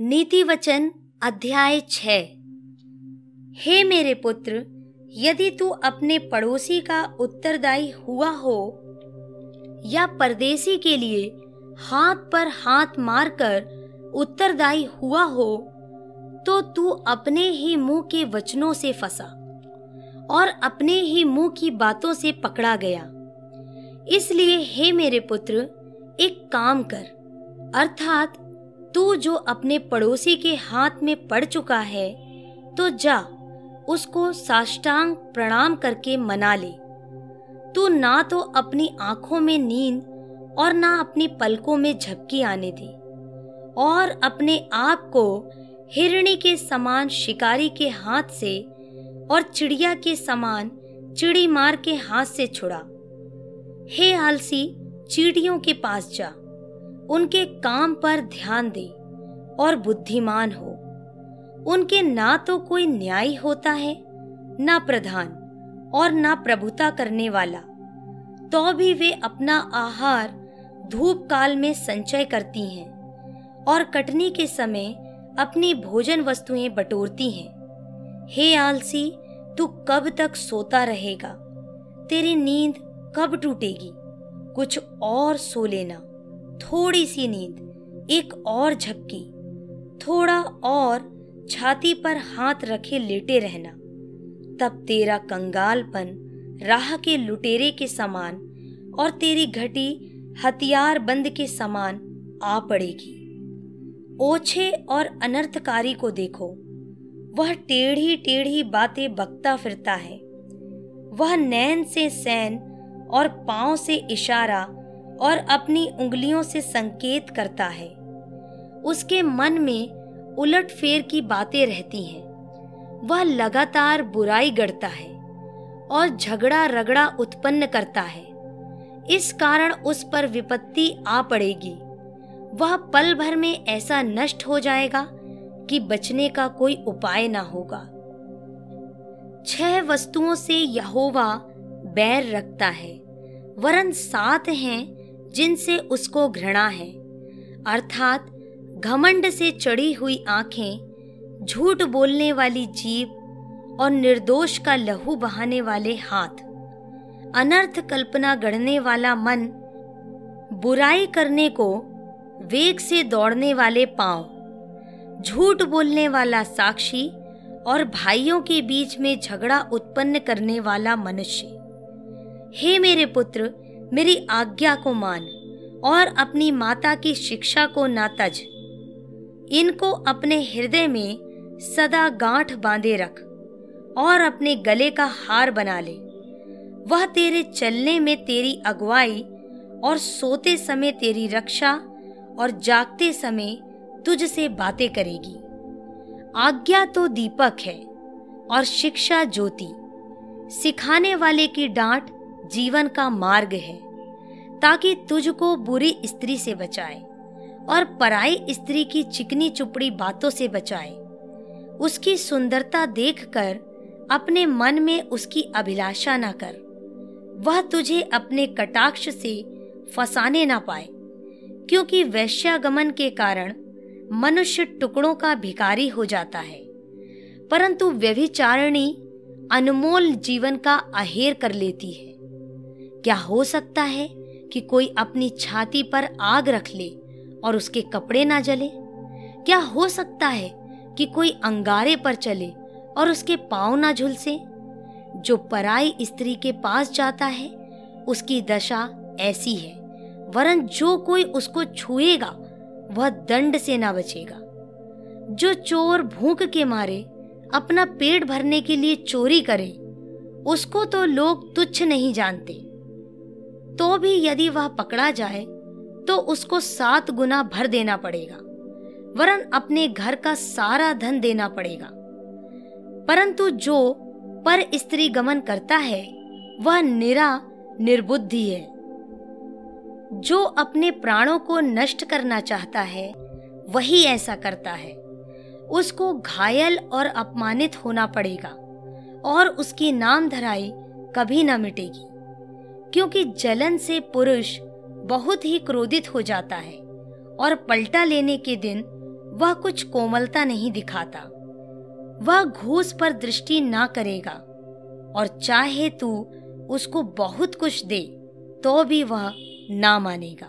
नीति वचन अध्याय हे मेरे पुत्र, यदि तू अपने पड़ोसी का उत्तरदायी हुआ हो, या परदेसी के लिए हाथ पर हाथ मारकर उत्तरदायी हुआ हो तो तू अपने ही मुँह के वचनों से फंसा और अपने ही मुँह की बातों से पकड़ा गया। इसलिए हे मेरे पुत्र, एक काम कर, अर्थात तू जो अपने पड़ोसी के हाथ में पड़ चुका है तो जा, उसको साष्टांग प्रणाम करके मना ले। तू ना तो अपनी आँखों में नींद और ना अपनी पलकों में झपकी आने दे और अपने आप को हिरणी के समान शिकारी के हाथ से और चिड़िया के समान चिड़ी मार के हाथ से छुड़ा। हे आलसी, चीड़ियों के पास जा। उनके काम पर ध्यान दे और बुद्धिमान हो। उनके ना तो कोई न्याय होता है, ना प्रधान और ना प्रभुता करने वाला। तो भी वे अपना आहार धूप काल में संचय करती हैं और कटनी के समय अपनी भोजन वस्तुएँ बटोरती हैं। हे आलसी, तू कब तक सोता रहेगा? तेरी नींद कब टूटेगी? कुछ और सो लेना। थोड़ी सी नींद, एक और झपकी, थोड़ा और छाती पर हाथ रखे लेटे रहना, तब तेरा कंगालपन राह के लुटेरे के समान और तेरी घटी हथियार बंद के समान आ पड़ेगी। ओछे और अनर्थकारी को देखो, वह टेढ़ी टेढ़ी बातें बकता फिरता है, वह नैन से सैन और पाँव से इशारा और अपनी उंगलियों से संकेत करता है। उसके मन में उलट फेर की बातें रहती हैं। वह लगातार बुराई गढ़ता है और झगड़ा रगड़ा उत्पन्न करता है। इस कारण उस पर विपत्ति आ पड़ेगी। वह पल भर में ऐसा नष्ट हो जाएगा कि बचने का कोई उपाय ना होगा। छह वस्तुओं से यहोवा बैर रखता है। वरन सात हैं जिनसे उसको घृणा है, अर्थात घमंड से चढ़ी हुई आँखें, झूठ बोलने वाली जीव और निर्दोष का लहू बहाने वाले हाथ, अनर्थ कल्पना गढ़ने वाला मन, बुराई करने को वेग से दौड़ने वाले पाँव, झूठ बोलने वाला साक्षी और भाइयों के बीच में झगड़ा उत्पन्न करने वाला मनुष्य। हे मेरे पुत्र मेरी आज्ञा को मान और अपनी माता की शिक्षा को ना तज। इनको अपने हृदय में सदा गांठ बांधे रख और अपने गले का हार बना ले। वह तेरे चलने में तेरी अगुवाई और सोते समय तेरी रक्षा और जागते समय तुझसे बातें करेगी। आज्ञा तो दीपक है और शिक्षा ज्योति। सिखाने वाले की डांट जीवन का मार्ग है, ताकि तुझको बुरी स्त्री से बचाए और पराई स्त्री की चिकनी चुपड़ी बातों से बचाए। उसकी सुंदरता देखकर, अपने मन में उसकी अभिलाषा ना कर। वह तुझे अपने कटाक्ष से फसाने ना पाए, क्योंकि वैश्यागमन के कारण मनुष्य टुकड़ों का भिकारी हो जाता है। परंतु व्यभिचारिणी अनमोल जीवन का अहेर कर लेती है। क्या हो सकता है कि कोई अपनी छाती पर आग रख ले और उसके कपड़े ना जले? क्या हो सकता है कि कोई अंगारे पर चले और उसके पाँव ना झुलसे? जो पराई स्त्री के पास जाता है, उसकी दशा ऐसी है, वरन जो कोई उसको छुएगा, वह दंड से ना बचेगा। जो चोर भूख के मारे, अपना पेट भरने के लिए चोरी करे, उसको तो लोग तुच्छ नहीं जानते। तो भी यदि वह पकड़ा जाए तो उसको सात गुना भर देना पड़ेगा, वरन अपने घर का सारा धन देना पड़ेगा। परंतु जो पर स्त्री गमन करता है, वह निरा, निर्बुद्धि है। जो अपने प्राणों को नष्ट करना चाहता है, वही ऐसा करता है। उसको घायल और अपमानित होना पड़ेगा, और उसकी नाम धराई कभी न मिटेगी। क्योंकि जलन से पुरुष बहुत ही क्रोधित हो जाता है और पलटा लेने के दिन वह कुछ कोमलता नहीं दिखाता। वह घूस पर दृष्टि ना करेगा और चाहे तू उसको बहुत कुछ दे तो भी वह ना मानेगा।